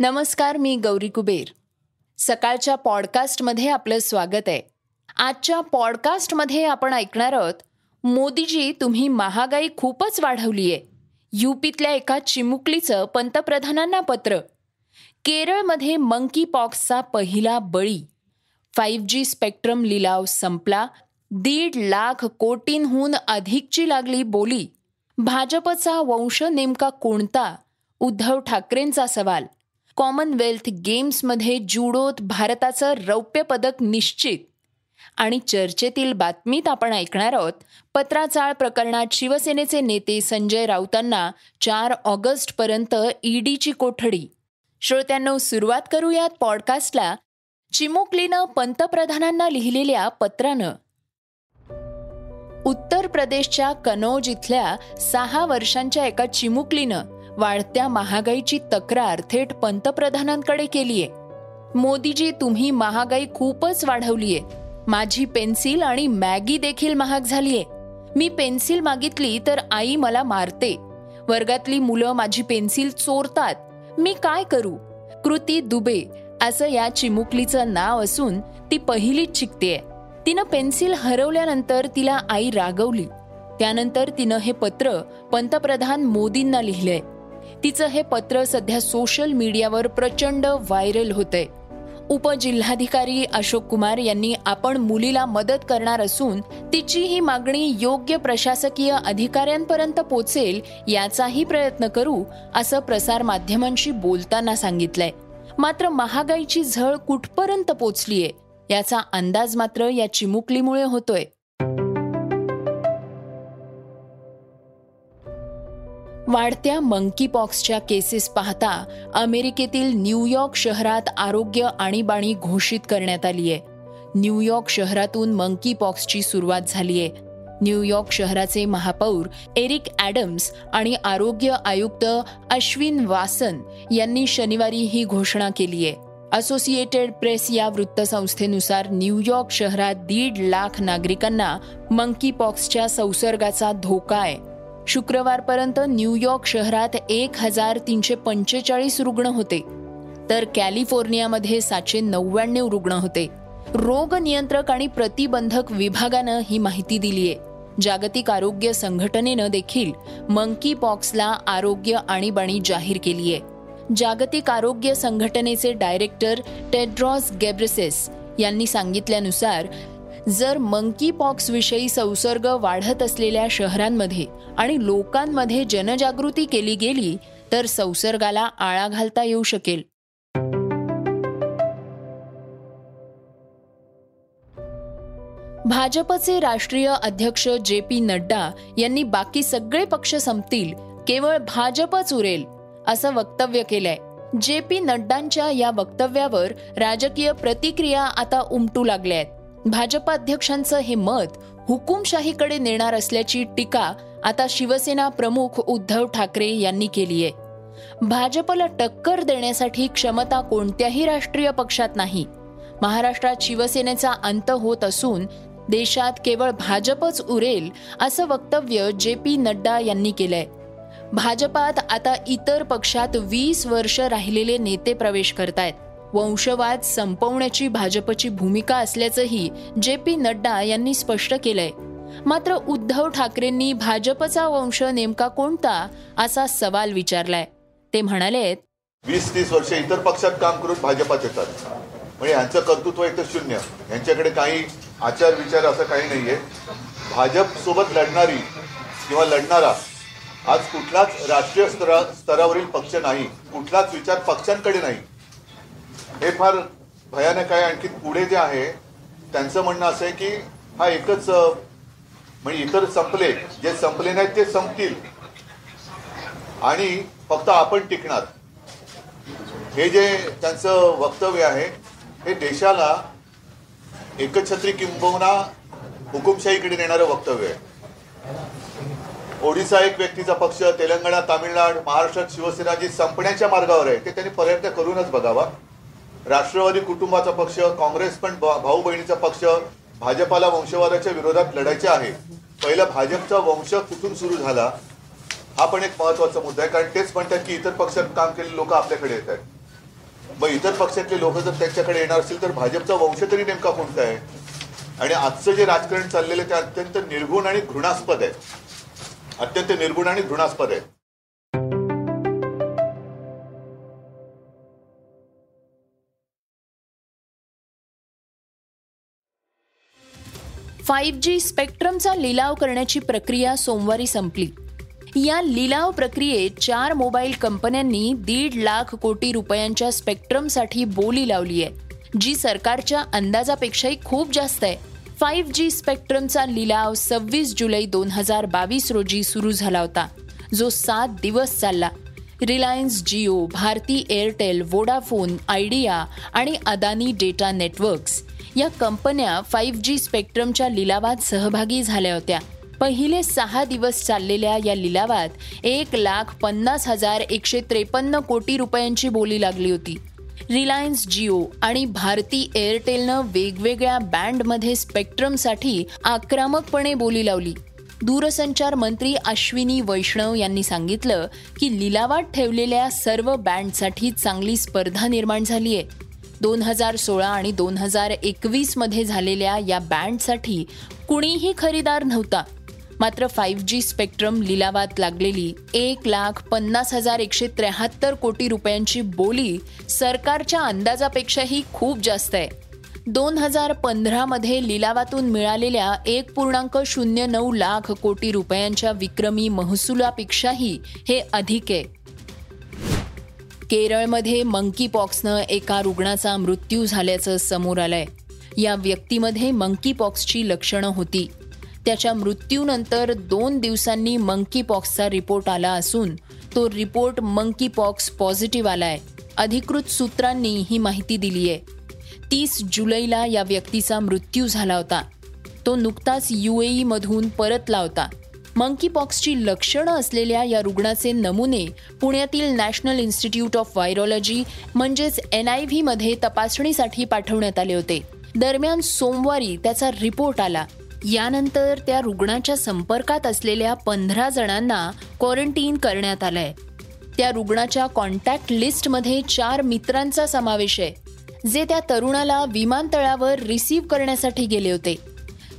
नमस्कार मी गौरी कुबेर. सकाळच्या पॉडकास्टमध्ये आपलं स्वागत आहे. आजच्या पॉडकास्टमध्ये आपण ऐकणार आहोत मोदीजी तुम्ही महागाई खूपच वाढवली आहे. यूपीतल्या एका चिमुकलीचं पंतप्रधानांना पत्र. केरळमध्ये मंकी पॉक्सचा पहिला बळी. फाईव्ह जी स्पेक्ट्रम लिलाव संपला. दीड लाख कोटींहून अधिकची लागली बोली. भाजपचा वंश नेमका कोणता? उद्धव ठाकरेंचा सवाल. कॉमनवेल्थ गेम्समध्ये जुडोत भारताचं रौप्य पदक निश्चित. आणि चर्चेतील बातमीत आपण ऐकणार आहोत पत्राचाळ प्रकरणात शिवसेनेचे नेते संजय राऊतांना चार ऑगस्टपर्यंत ईडीची कोठडी. श्रोत्यांनो सुरुवात करूयात पॉडकास्टला. चिमुकलीनं पंतप्रधानांना लिहिलेल्या पत्रानं. उत्तर प्रदेशच्या कनौज इथल्या सहा वर्षांच्या एका चिमुकलीनं वाढत्या महागाईची तक्रार थेट पंतप्रधानांकडे केलीये. मोदीजी तुम्ही महागाई खूपच वाढवलीये. माझी पेन्सिल आणि मॅगी देखील महाग झालीये. मी पेन्सिल मागितली तर आई मला मारते. वर्गातली मुलं माझी पेन्सिल चोरतात. मी काय करू? कृती दुबे असं या चिमुकलीचं नाव असून ती पहिलीच शिकतेय. तिनं पेन्सिल हरवल्यानंतर तिला आई रागवली. त्यानंतर तिनं हे पत्र पंतप्रधान मोदींना लिहिलंय. तिचं हे पत्र सध्या सोशल मीडियावर प्रचंड व्हायरल होतंय. उपजिल्हाधिकारी अशोक कुमार यांनी आपण मुलीला मदत करणार असून तिची ही मागणी योग्य प्रशासकीय अधिकाऱ्यांपर्यंत पोचेल याचाही प्रयत्न करू असं प्रसार माध्यमांशी बोलताना सांगितलंय. मात्र महागाईची झळ कुठपर्यंत पोचलीये याचा अंदाज मात्र या चिमुकलीमुळे होतोय. वाढत्या मंकी पॉक्सच्या केसेस पाहता अमेरिकेतील न्यूयॉर्क शहरात आरोग्य आणीबाणी घोषित करण्यात आली आहे. न्यूयॉर्क शहरातून मंकी पॉक्सची सुरुवात झालीय न्यूयॉर्क शहराचे महापौर एरिक ॲडम्स आणि आरोग्य आयुक्त अश्विन वासन यांनी शनिवारी ही घोषणा केली आहे. असोसिएटेड प्रेस या वृत्तसंस्थेनुसार न्यूयॉर्क शहरात दीड लाख नागरिकांना मंकी पॉक्सच्या संसर्गाचा धोका आहे. शुक्रवारपर्यंत न्यूयॉर्क शहरात एक हजार तीनशे पंचेचाळीस रुग्ण होते. तर कॅलिफोर्नियामध्ये सातशे नव्याण्णव रुग्ण होते. रोग नियंत्रक आणि प्रतिबंधक विभागानं ही माहिती दिली आहे जागतिक आरोग्य संघटनेनं देखील मंकी पॉक्सला आरोग्य आणीबाणी जाहीर केली आहे जागतिक आरोग्य संघटनेचे डायरेक्टर टेड्रॉस गेब्रेसेस यांनी सांगितल्यानुसार जर मंकी पॉक्स विषयी संसर्ग वाढत असलेल्या शहरांमध्ये आणि लोकांमध्ये जनजागृती केली गेली तर संसर्गाला आळा घालता येऊ शकेल. भाजपचे राष्ट्रीय अध्यक्ष जे पी नड्डा यांनी बाकी सगळे पक्ष संपतील केवळ भाजपच उरेल असं वक्तव्य केलंय. जे पी नड्डांच्या या वक्तव्यावर राजकीय प्रतिक्रिया आता उमटू लागल्या आहेत भाजपाध्यक्षांचं हे मत हुकुमशाहीकडे नेणार असल्याची टीका आता शिवसेना प्रमुख उद्धव ठाकरे यांनी केली आहे भाजपला टक्कर देण्यासाठी क्षमता कोणत्याही राष्ट्रीय पक्षात नाही. महाराष्ट्रात शिवसेनेचा अंत होत असून देशात केवळ भाजपच उरेल असं वक्तव्य जे पी नड्डा यांनी केलंय. भाजपात आता इतर पक्षात वीस वर्ष राहिलेले नेते प्रवेश करतायत. वंशवाद संपवण्याची भाजपची भूमिका असल्याचंही जे पी नड्डा यांनी स्पष्ट केलंय. मात्र उद्धव ठाकरेंनी भाजपचा वंश नेमका कोणता असा सवाल विचारलाय. ते म्हणाले वीस तीस वर्ष इतर पक्षात काम करून भाजपात येतात. म्हणजे यांचं कर्तृत्व इथं शून्य. यांच्याकडे काही आचार विचार असं काही नाहीये. भाजप सोबत लढणारी किंवा लढणारा आज कुठलाच राष्ट्रीय स्तरा स्तरावरील पक्ष नाही. कुठलाच विचार पक्षांकडे नाही. हे फार भयानक आहे. आणखी पुढे जे आहे त्यांचं म्हणणं असं आहे की हा एकच म्हणजे इतर संपले जे संपले नाहीत ते संपतील. आणि फक्त आपण टिकणार. हे जे त्यांचं वक्तव्य आहे हे देशाला एकछत्री किंबहुना हुकुमशाहीकडे नेणारं वक्तव्य आहे. ओडिसा एक व्यक्तीचा पक्ष तेलंगणा तामिळनाडू महाराष्ट्रात शिवसेना जी संपण्याच्या मार्गावर आहे ते त्यांनी प्रयत्न करूनच बघावा. राष्ट्रवादी कुटुंबाचा पक्ष काँग्रेस पण भाऊ बहिणीचा पक्ष भाजपाला वंशवादाच्या विरोधात लढायचे आहे. पहिला भाजपचा वंश कुठून सुरू झाला? हा पण एक महत्त्वाचा मुद्दा आहे कारण तेच म्हणतात की इतर पक्षात काम केलेले लोक आपल्याकडे येत आहेत. मग इतर पक्षातले लोक जर त्यांच्याकडे येणार असतील तर भाजपचा वंश तरी नेमका कोणता आहे? आणि आजचं जे राजकारण चाललेलं ते अत्यंत निर्गुण आणि घृणास्पद आहे. अत्यंत निर्गुण आणि घृणास्पद आहे. फाईव्ह जी स्पेक्ट्रमचा लिलाव करण्याची प्रक्रिया सोमवारी संपली. या लिलाव प्रक्रियेत चार मोबाईल कंपन्यांनी दीड लाख कोटी रुपयांच्या स्पेक्ट्रमसाठी बोली लावली आहे जी सरकारच्या अंदाजापेक्षाही खूप जास्त आहे. फाईव्ह जी स्पेक्ट्रमचा लिलाव सव्वीस जुलै दोन हजार बावीस रोजी सुरू झाला होता जो सात दिवस चालला. Reliance Jio Bharti Airtel Vodafone idea आणि अदानी डेटा नेटवर्क्स या कंपन्या फाईव्ह जी स्पेक्ट्रमच्या लिलावात सहभागी झाल्या होत्या. पहिले सहा दिवस चाललेल्या या लिलावात एक लाख पन्नास हजार एकशे त्रेपन्न कोटी रुपयांची बोली लागली होती. रिलायन्स जिओ आणि भारती एअरटेलनं वेगवेगळ्या बँडमध्ये स्पेक्ट्रमसाठी आक्रमकपणे बोली लावली. दूरसंचार मंत्री अश्विनी वैष्णव यांनी सांगितलं की लिलावात ठेवलेल्या सर्व बँडसाठी चांगली स्पर्धा निर्माण झाली आहे दोन हजार सोळा आणि दोन हजार एकवीसमध्ये झालेल्या या बँडसाठी कुणीही खरेदार नव्हता. मात्र फाईव्ह जी स्पेक्ट्रम लिलावात लागलेली एक लाख पन्नास हजार एकशे त्र्याहत्तर कोटी रुपयांची बोली सरकारच्या अंदाजापेक्षाही खूप जास्त आहे. दोन हजार पंधरामध्ये लिलावातून मिळालेल्या एक पूर्णांक शून्य नऊ लाख कोटी रुपयांच्या विक्रमी महसुलापेक्षाही हे अधिक आहे. केरळमध्ये मंकी पॉक्सनं एका रुग्णाचा मृत्यू झाल्याचं समोर आलंय. या व्यक्तीमध्ये मंकी पॉक्सची लक्षणं होती. त्याच्या मृत्यूनंतर दोन दिवसांनी मंकी पॉक्सचा रिपोर्ट आला असून तो रिपोर्ट मंकी पॉक्स पॉझिटिव्ह आलाय. अधिकृत सूत्रांनी ही माहिती दिली आहे तीस जुलैला या व्यक्तीचा मृत्यू झाला होता. तो नुकताच युएई मधून परतला होता. मंकीपॉक्सची लक्षणं असलेल्या या रुग्णाचे नमुने पुण्यातील नॅशनल इन्स्टिट्यूट ऑफ व्हायरॉलॉजी म्हणजेच एन आय व्हीमध्ये तपासणीसाठी पाठवण्यात आले होते. दरम्यान सोमवारी त्याचा रिपोर्ट आला. यानंतर त्या रुग्णाच्या संपर्कात असलेल्या पंधरा जणांना क्वारंटीन करण्यात आलंय. त्या रुग्णाच्या कॉन्टॅक्ट लिस्टमध्ये चार मित्रांचा समावेश आहे जे त्या तरुणाला विमानतळावर रिसीव्ह करण्यासाठी गेले होते.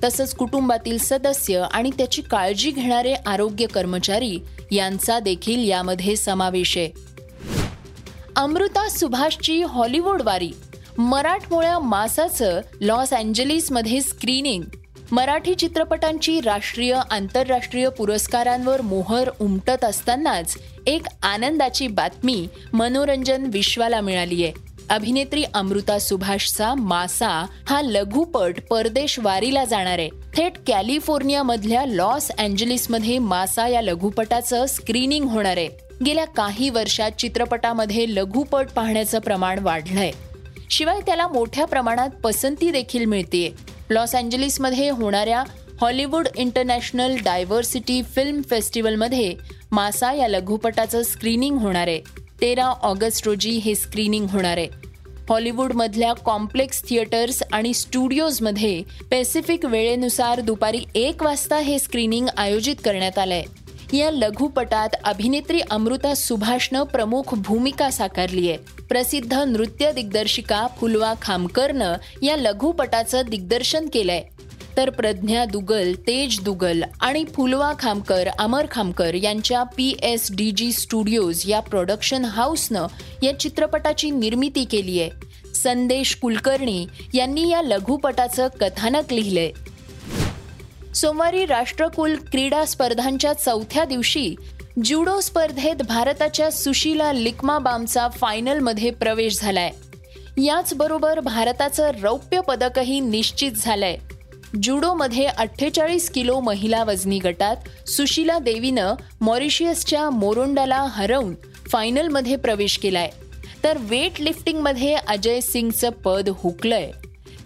तसंच कुटुंबातील सदस्य आणि त्याची काळजी घेणारे आरोग्य कर्मचारी यांचा देखील यामध्ये समावेश आहे. अमृता सुभाषची हॉलिवूड वारी मराठमोळ्या मासाचं लॉसमध्ये स्क्रीनिंग मराठी चित्रपटांची राष्ट्रीय आंतरराष्ट्रीय पुरस्कारांवर मोहर उमटत असतानाच एक आनंदाची बातमी मनोरंजन विश्वाला मिळाली आहे अभिनेत्री अमृता सुभाषचा मासा हा लघुपट परदेश वारीला जाणार आहे. थेट कॅलिफोर्निया मधल्या लॉसमध्ये मासा या लघुपटाचं स्क्रीनिंग होणार आहे. गेल्या काही वर्षात चित्रपटामध्ये लघुपट पाहण्याचं प्रमाण वाढलंय. शिवाय त्याला मोठ्या प्रमाणात पसंती देखील मिळते लॉसमध्ये होणाऱ्या हॉलिवूड इंटरनॅशनल डायव्हर्सिटी फिल्म फेस्टिवलमध्ये मासा या लघुपटाचं स्क्रीनिंग होणार आहे. तेरा ऑगस्ट रोजी हे स्क्रीनिंग होणार आहे. हॉलिवूडमधल्या कॉम्प्लेक्स थिएटर्स आणि स्टुडिओजमध्ये पॅसिफिक वेळेनुसार दुपारी एक वाजता हे स्क्रीनिंग आयोजित करण्यात आलंय. या लघुपटात अभिनेत्री अमृता सुभाषनं प्रमुख भूमिका साकारली आहे. प्रसिद्ध नृत्य दिग्दर्शिका फुलवा खामकरनं या लघुपटाचं दिग्दर्शन केलंय. तर प्रज्ञा दुगल तेज दुगल आणि फुलवा खामकर अमर खामकर यांच्या P S D G studios या प्रोडक्शन हाऊसनं या चित्रपटाची निर्मिती केली आहे. संदेश कुलकर्णी यांनी या लघुपटाचं कथानक लिहिलंय. सोमवारी राष्ट्रकुल क्रीडा स्पर्धांच्या चौथ्या दिवशी ज्युडो स्पर्धेत भारताच्या सुशीला लिकमाबामचा फायनलमध्ये प्रवेश झालाय. याचबरोबर भारताचं रौप्य पदकही निश्चित झालंय. जुडोमध्ये अठ्ठेचाळीस किलो महिला वजनी गटात सुशीला देवीनं मॉरिशियसच्या मोरोंडाला हरवून फायनलमध्ये प्रवेश केलाय. तर वेट लिफ्टिंगमध्ये अजय सिंगचं पद हुकलंय.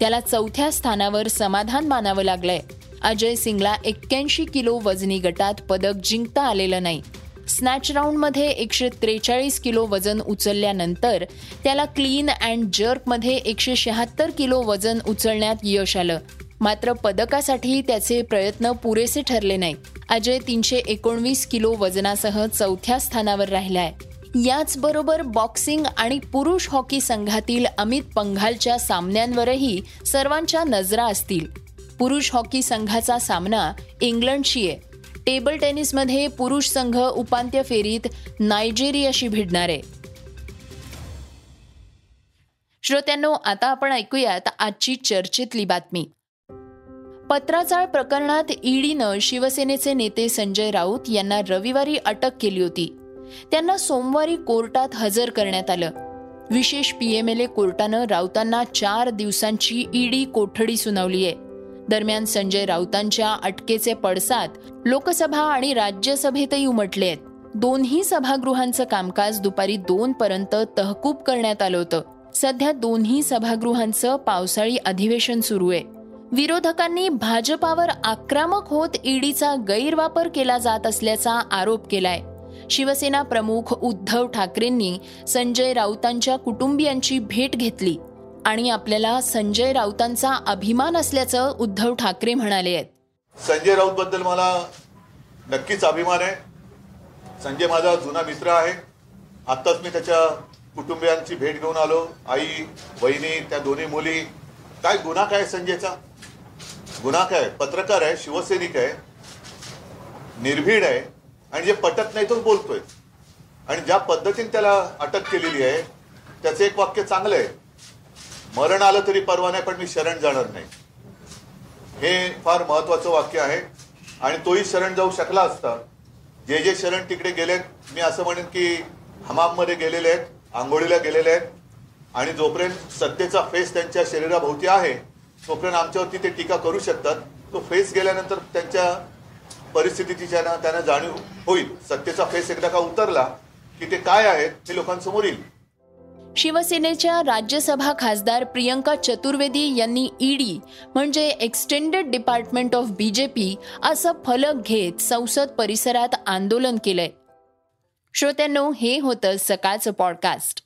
त्याला चौथ्या स्थानावर समाधान मानावं लागलंय. अजय सिंगला एक्क्याऐंशी किलो वजनी गटात पदक जिंकता आलेलं नाही. स्नॅच राऊंडमध्ये एकशे त्रेचाळीस किलो वजन उचलल्यानंतर त्याला क्लीन अँड जर्कमध्ये एकशे शहात्तर किलो वजन उचलण्यात यश आलं. मात्र पदकासाठी त्याचे प्रयत्न पुरेसे ठरले नाहीत. अजय तीनशे एकोणवीस किलो वजनासह चौथ्या स्थानावर राहिलाय. याचबरोबर बॉक्सिंग आणि पुरुष हॉकी संघातील अमित पंघालच्या सामन्यांवरही सर्वांच्या नजरा असतील. पुरुष हॉकी संघाचा सामना इंग्लंडशी आहे. टेबल टेनिसमध्ये पुरुष संघ उपांत्य फेरीत नायजेरियाशी भिडणार आहे. श्रोत्यांनो आता आपण ऐकूयात आजची चर्चेतली बातमी. पत्राचाळ प्रकरणात ईडीनं शिवसेनेचे नेते संजय राऊत यांना रविवारी अटक केली होती. त्यांना सोमवारी कोर्टात हजर करण्यात आलं. विशेष पीएमएलए कोर्टानं राऊतांना चार दिवसांची ईडी कोठडी सुनावली आहे. दरम्यान संजय राऊतांच्या अटकेचे पडसाद लोकसभा आणि राज्यसभेतही उमटले आहेत. दोन्ही सभागृहांचं कामकाज दुपारी दोन पर्यंत तहकूब करण्यात आलं होतं. सध्या दोन्ही सभागृहांचं पावसाळी अधिवेशन सुरू आहे. विरोधकांनी भाजपावर आक्रमक होत ईडीचा गैरवापर केला जात असल्याचा आरोप केलाय. शिवसेना प्रमुख उद्धव ठाकरेंनी संजय राऊतांच्या कुटुंबियांची भेट घेतली आणि आपल्याला संजय राऊतांचा अभिमान असल्याचं उद्धव ठाकरे म्हणाले आहेत. संजय राऊत बद्दल मला नक्कीच अभिमान आहे. संजय माझा जुना मित्र आहे. आत्ताच मी त्याच्या कुटुंबियांची भेट घेऊन आलो. आई बहिणी त्या दोन्ही मुली काय गुन्हा काय संजयचा? गुन्हा काय पत्रकार आहे शिवसैनिक आहे निर्भीड आहे आणि जे पटत नाही तो बोलतोय. आणि ज्या पद्धतीने त्याला अटक केलेली आहे त्याचं एक वाक्य चांगलं आहे. मरण आलं तरी परवा नाही पण मी शरण जाणार नाही. हे फार महत्वाचं वाक्य आहे आणि तोही शरण जाऊ शकला असता. जे जे शरण तिकडे गेलेत मी असं म्हणेन की हमाममध्ये गेलेले आहेत आंघोळीला गेलेले आहेत आणि जोपर्यंत सत्तेचा फेस त्यांच्या शरीराभोवती आहे तोपर्यंत आमच्यावरती ते टीका करू शकतात. तो फेस गेल्यानंतर त्यांच्या परिस्थितीची ज्यांना त्यांना जाणीव होईल सत्तेचा फेस एकदा का उतरला की ते काय आहेत हे लोकांसमोर येईल. शिवसेनेच्या राज्यसभा खासदार प्रियंका चतुर्वेदी यांनी ईडी म्हणजे एक्सटेंडेड डिपार्टमेंट ऑफ बीजेपी असं फलक घेत संसद परिसरात आंदोलन केलंय. श्रोत्यांनो हे होतं सकाळचं पॉडकास्ट